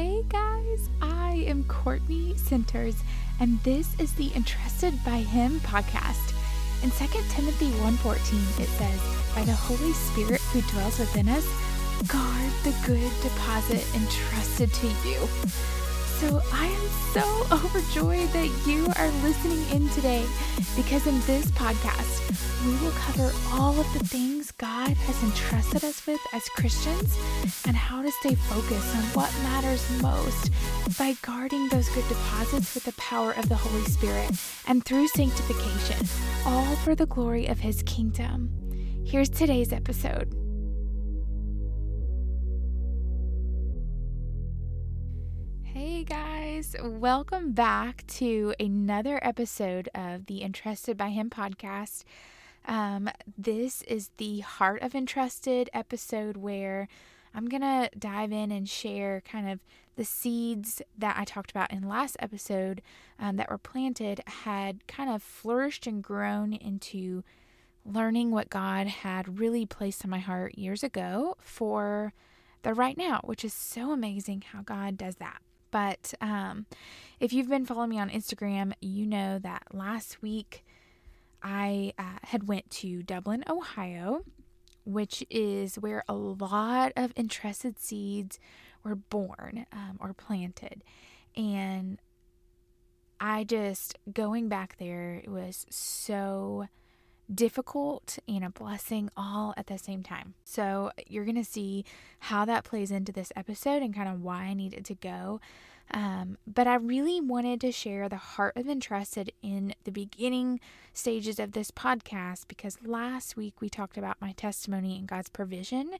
Hey guys, I am Courtney Centers, and this is the Entrusted by Him podcast. In 2 Timothy 1:14, it says, "By the Holy Spirit who dwells within us, guard the good deposit entrusted to you." So I am so overjoyed that you are listening in today because in this podcast, we will cover all of the things God has entrusted us with as Christians and how to stay focused on what matters most by guarding those good deposits with the power of the Holy Spirit and through sanctification, all for the glory of His kingdom. Here's today's episode. Hey guys, welcome back to another episode of the Entrusted by Him podcast. Um, this is the Heart of Entrusted episode where I'm going to dive in and share kind of the seeds that I talked about in last episode um, that were planted had kind of flourished and grown into learning what God had really placed in my heart years ago for the right now, which is so amazing how God does that. But um, if you've been following me on Instagram, you know that last week I uh, had went to Dublin, Ohio, which is where a lot of entrusted seeds were born um, or planted, and I just going back there it was so difficult and a blessing all at the same time. So, you're going to see how that plays into this episode and kind of why I needed to go. Um, but I really wanted to share the heart of entrusted in the beginning stages of this podcast because last week we talked about my testimony and God's provision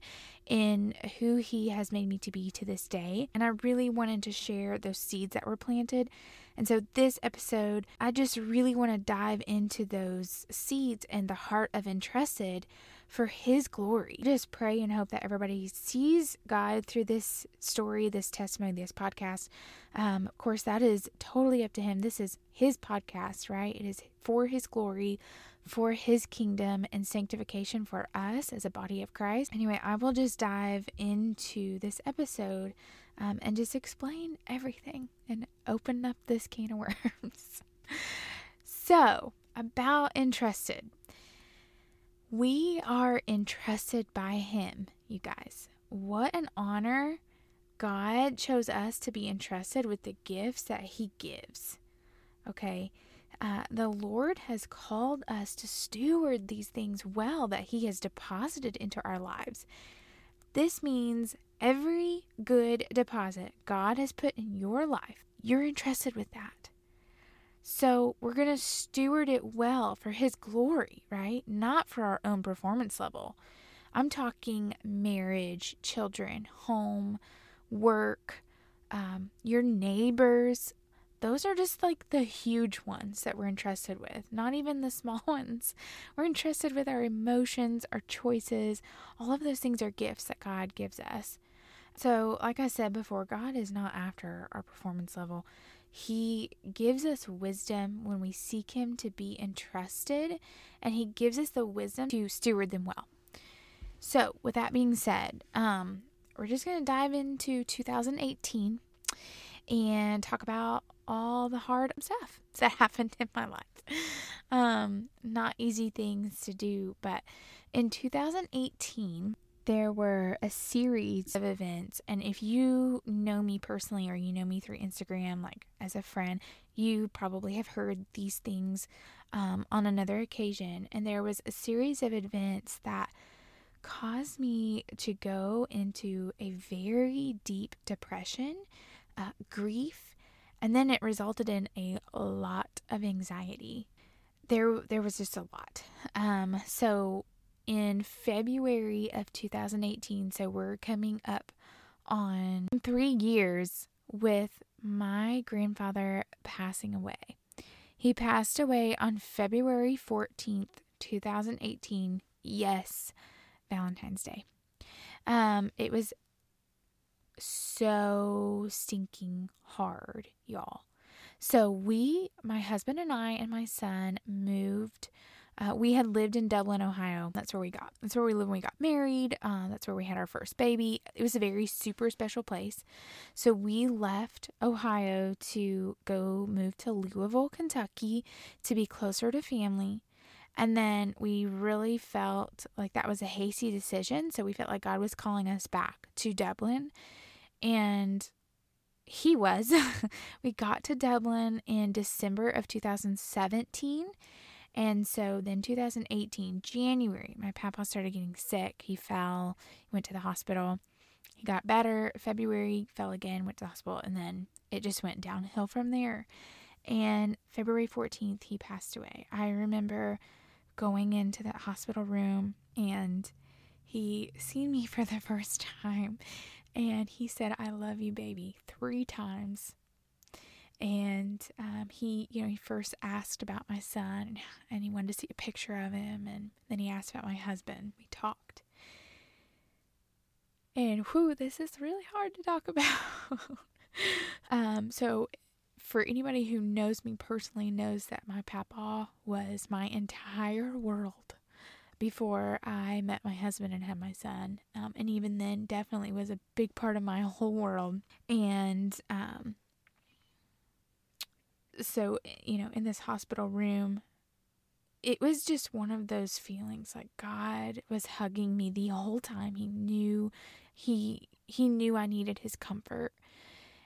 in who He has made me to be to this day. And I really wanted to share those seeds that were planted. And so, this episode, I just really want to dive into those seeds and the heart of entrusted for His glory. Just pray and hope that everybody sees God through this story, this testimony, this podcast. Um, of course, that is totally up to Him. This is His podcast, right? It is for His glory, for His kingdom and sanctification for us as a body of Christ. Anyway, I will just dive into this episode um, and just explain everything and open up this can of worms. so, about entrusted. We are entrusted by Him, you guys. What an honor. God chose us to be entrusted with the gifts that He gives. Okay. Uh, the Lord has called us to steward these things well that He has deposited into our lives. This means every good deposit God has put in your life, you're entrusted with that. So we're going to steward it well for His glory, right? Not for our own performance level. I'm talking marriage, children, home, work, um, your neighbors. Those are just like the huge ones that we're entrusted with, not even the small ones. We're entrusted with our emotions, our choices. All of those things are gifts that God gives us. So, like I said before, God is not after our performance level. He gives us wisdom when we seek Him to be entrusted, and He gives us the wisdom to steward them well. So, with that being said, um, we're just going to dive into 2018 and talk about all the hard stuff that happened in my life. Um, not easy things to do, but in 2018, there were a series of events. And if you know me personally or you know me through Instagram, like as a friend, you probably have heard these things um, on another occasion. And there was a series of events that caused me to go into a very deep depression, uh, grief, and then it resulted in a lot of anxiety. There, there was just a lot. Um, so in February of 2018. So we're coming up on three years with my grandfather passing away. He passed away on February 14th, 2018. Yes, Valentine's Day. Um, it was so stinking hard, y'all. So we, my husband and I and my son moved Uh, we had lived in Dublin, Ohio. That's where we got. That's where we lived when we got married. Uh, that's where we had our first baby. It was a very super special place. So we left Ohio to go move to Louisville, Kentucky, to be closer to family. And then we really felt like that was a hasty decision. So we felt like God was calling us back to Dublin. And he was. we got to Dublin in December of 2017 and so then 2018, January, my papa started getting sick. He fell, went to the hospital. He got better. February, fell again, went to the hospital, and then it just went downhill from there. And February 14th, he passed away. I remember going into that hospital room and he seen me for the first time and he said, I love you, baby, three times and um, he you know he first asked about my son and, he wanted to see a picture of him and then he asked about my husband we talked and whew this is really hard to talk about um, so for anybody who knows me personally knows that my papa was my entire world before I met my husband and had my son. Um, and even then, definitely was a big part of my whole world. And um, so, you know, in this hospital room, it was just one of those feelings like God was hugging me the whole time. He knew he he knew I needed his comfort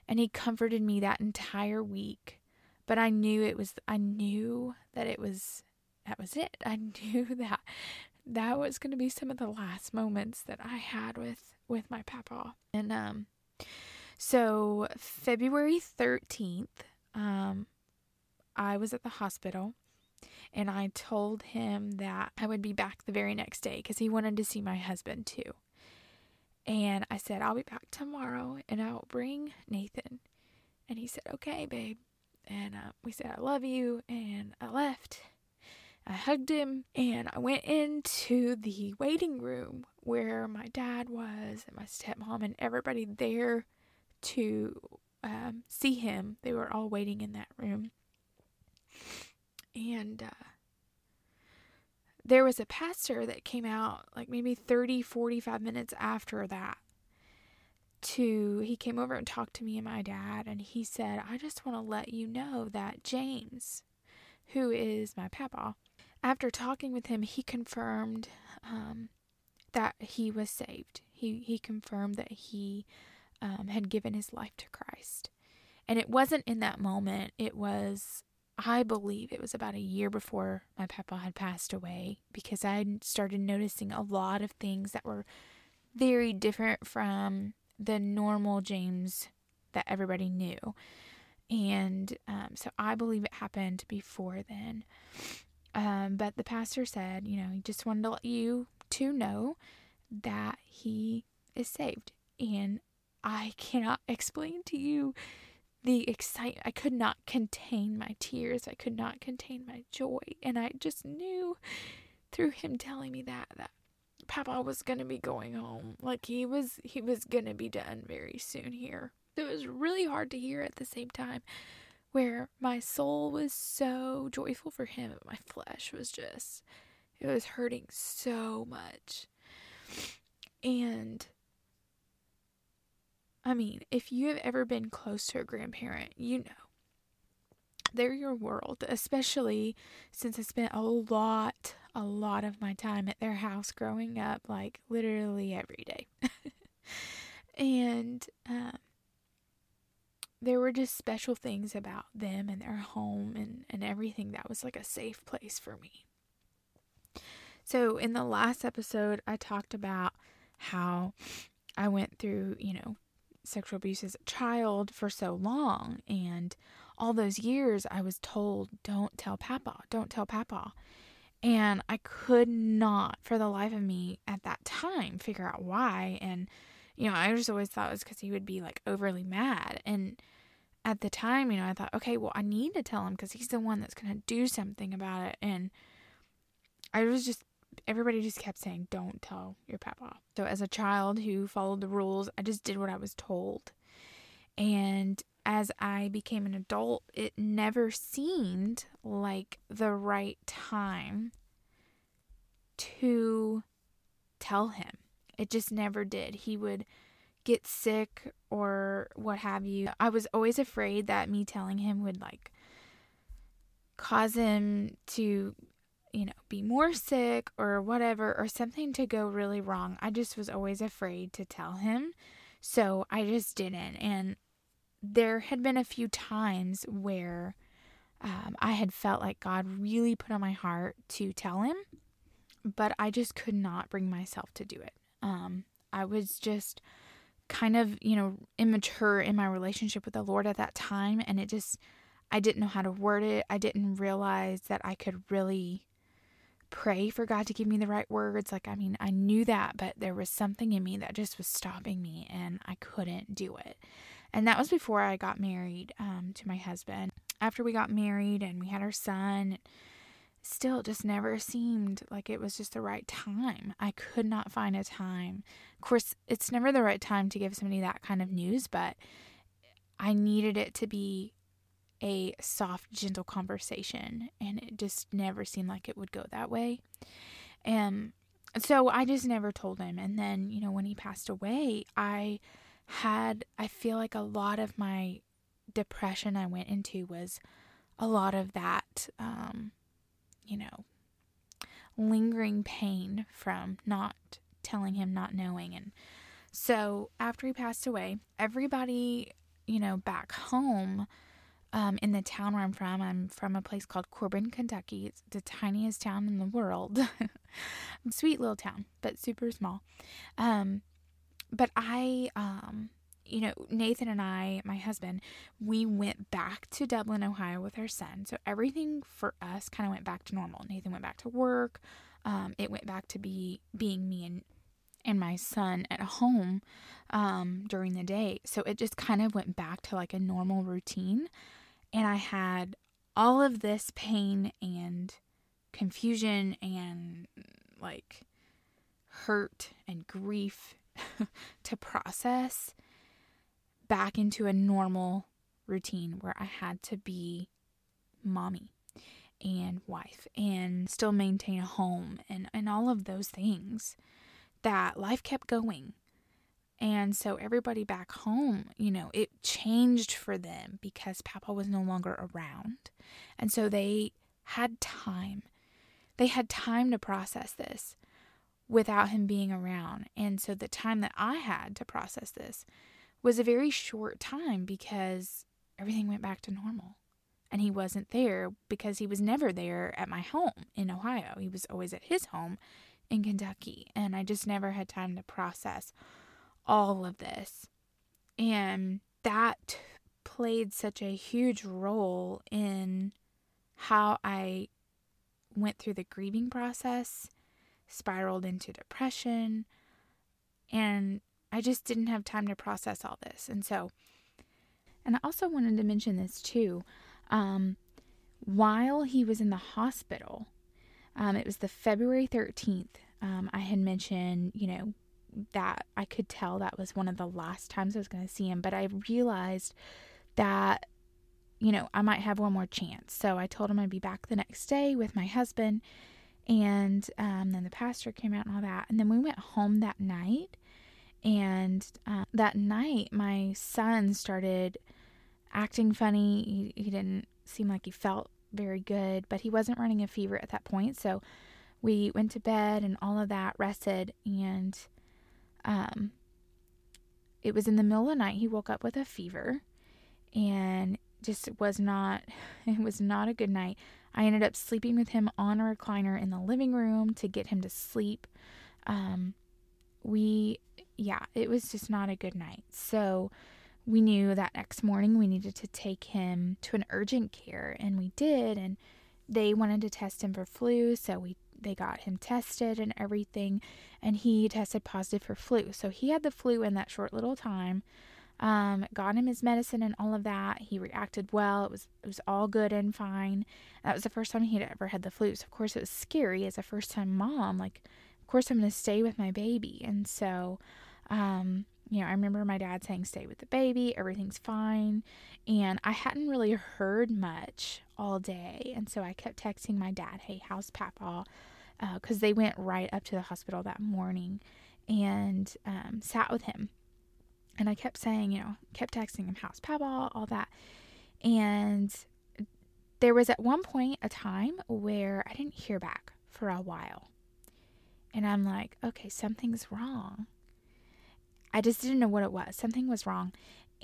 and he comforted me that entire week. But I knew it was I knew that it was that was it. I knew that that was going to be some of the last moments that I had with with my papa. And um so February 13th um I was at the hospital and I told him that I would be back the very next day because he wanted to see my husband too. And I said, I'll be back tomorrow and I'll bring Nathan. And he said, Okay, babe. And uh, we said, I love you. And I left. I hugged him and I went into the waiting room where my dad was and my stepmom and everybody there to um, see him. They were all waiting in that room. And uh, there was a pastor that came out like maybe 30, 45 minutes after that. To he came over and talked to me and my dad, and he said, I just want to let you know that James, who is my papa, after talking with him, he confirmed um, that he was saved. He he confirmed that he um, had given his life to Christ, and it wasn't in that moment. It was I believe it was about a year before my papa had passed away because I started noticing a lot of things that were very different from the normal James that everybody knew. And um, so I believe it happened before then. Um, but the pastor said, you know, he just wanted to let you to know that he is saved. And I cannot explain to you the excitement. I could not contain my tears. I could not contain my joy. And I just knew through him telling me that that Papa was going to be going home. Like he was he was going to be done very soon here. It was really hard to hear at the same time where my soul was so joyful for him but my flesh was just it was hurting so much. And I mean, if you have ever been close to a grandparent, you know. They're your world, especially since I spent a lot, a lot of my time at their house growing up, like literally every day. and um, there were just special things about them and their home and, and everything that was like a safe place for me. So, in the last episode, I talked about how I went through, you know, sexual abuse as a child for so long. And all those years, I was told, don't tell Papa, don't tell Papa. And I could not, for the life of me at that time, figure out why. And, you know, I just always thought it was because he would be like overly mad. And at the time, you know, I thought, okay, well, I need to tell him because he's the one that's going to do something about it. And I was just everybody just kept saying, don't tell your papa. So, as a child who followed the rules, I just did what I was told. And as I became an adult, it never seemed like the right time to tell him. It just never did. He would get sick or what have you. I was always afraid that me telling him would like cause him to, you know, be more sick or whatever or something to go really wrong. I just was always afraid to tell him. So I just didn't. And there had been a few times where um, I had felt like God really put on my heart to tell him, but I just could not bring myself to do it. Um, I was just kind of, you know, immature in my relationship with the Lord at that time, and it just, I didn't know how to word it. I didn't realize that I could really pray for God to give me the right words. Like, I mean, I knew that, but there was something in me that just was stopping me, and I couldn't do it. And that was before I got married um, to my husband. After we got married and we had our son, still just never seemed like it was just the right time. I could not find a time. Of course, it's never the right time to give somebody that kind of news, but I needed it to be a soft, gentle conversation, and it just never seemed like it would go that way. And so I just never told him. And then, you know, when he passed away, I had, I feel like a lot of my depression I went into was a lot of that, um, you know, lingering pain from not telling him, not knowing. And so after he passed away, everybody, you know, back home um, in the town where I'm from, I'm from a place called Corbin, Kentucky. It's the tiniest town in the world. Sweet little town, but super small. Um, but I, um, you know, Nathan and I, my husband, we went back to Dublin, Ohio with our son. So everything for us kind of went back to normal. Nathan went back to work. Um, it went back to be being me and and my son at home um, during the day. So it just kind of went back to like a normal routine. And I had all of this pain and confusion and like hurt and grief to process back into a normal routine where I had to be mommy and wife and still maintain a home and, and all of those things that life kept going. And so everybody back home, you know, it changed for them because Papa was no longer around. And so they had time. They had time to process this without him being around. And so the time that I had to process this was a very short time because everything went back to normal. And he wasn't there because he was never there at my home in Ohio. He was always at his home in Kentucky. And I just never had time to process all of this. And that played such a huge role in how I went through the grieving process, spiraled into depression, and I just didn't have time to process all this. And so, and I also wanted to mention this too. Um, while he was in the hospital, um, it was the February 13th. Um, I had mentioned, you know, that I could tell that was one of the last times I was going to see him, but I realized that, you know, I might have one more chance. So I told him I'd be back the next day with my husband. And um, then the pastor came out and all that. And then we went home that night. And uh, that night, my son started acting funny. He, he didn't seem like he felt very good, but he wasn't running a fever at that point. So we went to bed and all of that, rested, and um, it was in the middle of the night. He woke up with a fever and just was not, it was not a good night. I ended up sleeping with him on a recliner in the living room to get him to sleep. Um, we yeah, it was just not a good night. So we knew that next morning we needed to take him to an urgent care and we did and they wanted to test him for flu, so we they got him tested and everything and he tested positive for flu. So he had the flu in that short little time. Um, got him his medicine and all of that. He reacted well. It was it was all good and fine. That was the first time he had ever had the flu. So of course it was scary as a first time mom. Like, of course I'm gonna stay with my baby. And so um, you know, I remember my dad saying, stay with the baby, everything's fine. And I hadn't really heard much all day. And so I kept texting my dad, hey, how's Papa? because uh, they went right up to the hospital that morning and um, sat with him. And I kept saying, you know, kept texting him, how's Papa, all that. And there was at one point a time where I didn't hear back for a while. And I'm like, okay, something's wrong. I just didn't know what it was. Something was wrong.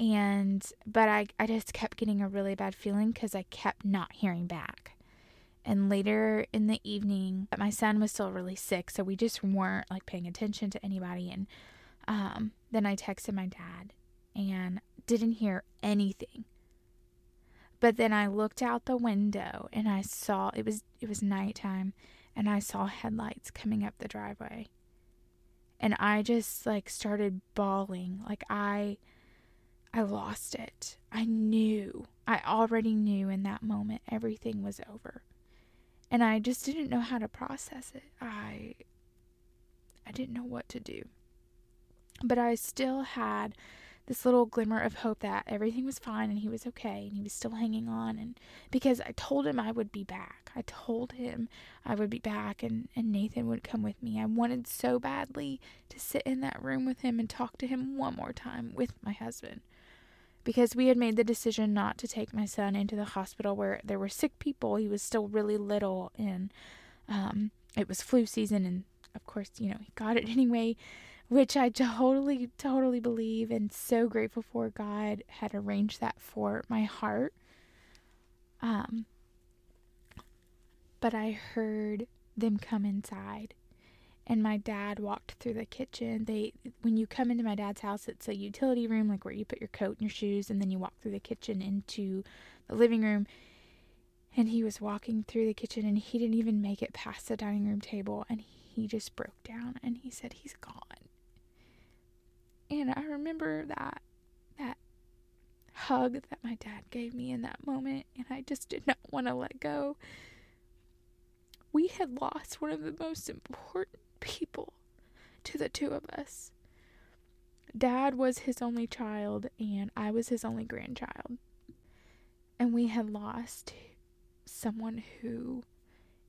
And, but I, I just kept getting a really bad feeling because I kept not hearing back. And later in the evening, my son was still really sick, so we just weren't like paying attention to anybody. And um, then I texted my dad and didn't hear anything. But then I looked out the window and I saw it was it was nighttime and I saw headlights coming up the driveway. And I just like started bawling. Like I I lost it. I knew. I already knew in that moment everything was over and I just didn't know how to process it. I I didn't know what to do. But I still had this little glimmer of hope that everything was fine and he was okay and he was still hanging on and because I told him I would be back. I told him I would be back and, and Nathan would come with me. I wanted so badly to sit in that room with him and talk to him one more time with my husband because we had made the decision not to take my son into the hospital where there were sick people. He was still really little, and um, it was flu season, and of course, you know, he got it anyway, which I totally, totally believe and so grateful for. God had arranged that for my heart. Um, but I heard them come inside and my dad walked through the kitchen. They when you come into my dad's house, it's a utility room like where you put your coat and your shoes and then you walk through the kitchen into the living room. And he was walking through the kitchen and he didn't even make it past the dining room table and he just broke down and he said he's gone. And I remember that that hug that my dad gave me in that moment and I just did not want to let go. We had lost one of the most important people to the two of us. Dad was his only child, and I was his only grandchild. And we had lost someone who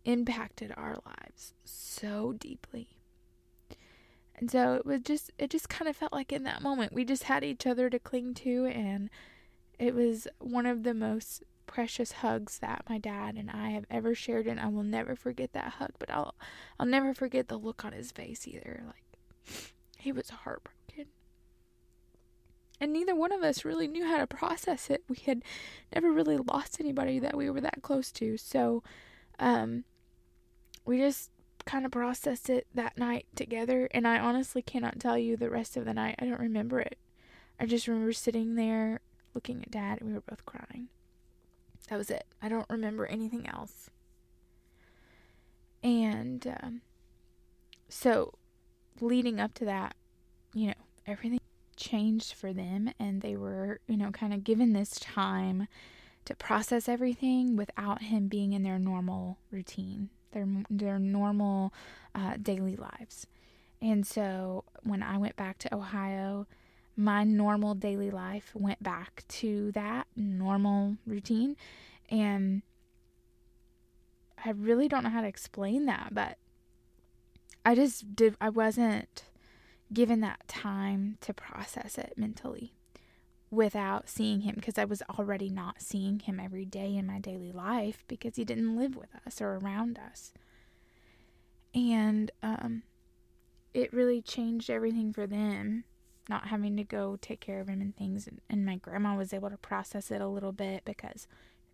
impacted our lives so deeply. And so it was just, it just kind of felt like in that moment we just had each other to cling to, and it was one of the most precious hugs that my dad and I have ever shared and I will never forget that hug but I'll I'll never forget the look on his face either like he was heartbroken. And neither one of us really knew how to process it. We had never really lost anybody that we were that close to. So um we just kind of processed it that night together and I honestly cannot tell you the rest of the night. I don't remember it. I just remember sitting there looking at dad and we were both crying that was it. I don't remember anything else. And um, so, leading up to that, you know, everything changed for them, and they were, you know, kind of given this time to process everything without him being in their normal routine, their their normal uh, daily lives. And so, when I went back to Ohio, my normal daily life went back to that normal routine. And I really don't know how to explain that, but I just did, I wasn't given that time to process it mentally without seeing him because I was already not seeing him every day in my daily life because he didn't live with us or around us. And um, it really changed everything for them not having to go take care of him and things. And, and my grandma was able to process it a little bit because,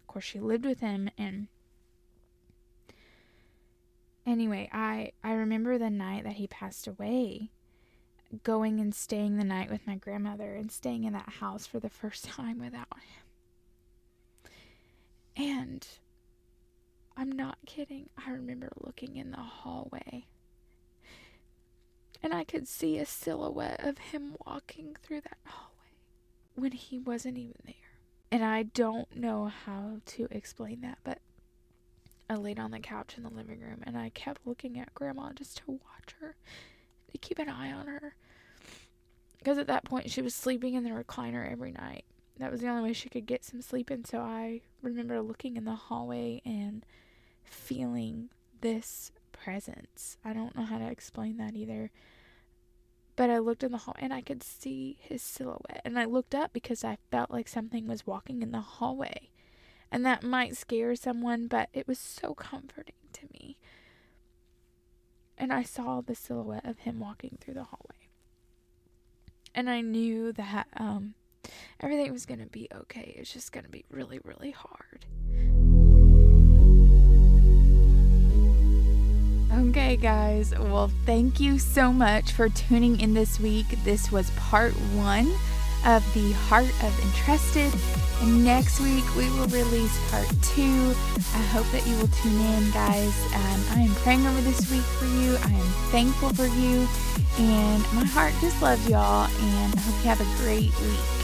of course, she lived with him. And anyway, I, I remember the night that he passed away going and staying the night with my grandmother and staying in that house for the first time without him. And I'm not kidding. I remember looking in the hallway and I could see a silhouette of him walking through that hallway when he wasn't even there. And I don't know how to explain that, but I laid on the couch in the living room and I kept looking at Grandma just to watch her, to keep an eye on her. Because at that point, she was sleeping in the recliner every night. That was the only way she could get some sleep. And so I remember looking in the hallway and feeling this presence. I don't know how to explain that either. But I looked in the hall and I could see his silhouette. And I looked up because I felt like something was walking in the hallway. And that might scare someone, but it was so comforting to me. And I saw the silhouette of him walking through the hallway. And I knew that um, everything was going to be okay. It's just going to be really, really hard. Okay, guys. Well, thank you so much for tuning in this week. This was part one of the Heart of Entrusted. And next week we will release part two. I hope that you will tune in, guys. Um, I am praying over this week for you. I am thankful for you. And my heart just loves y'all. And I hope you have a great week.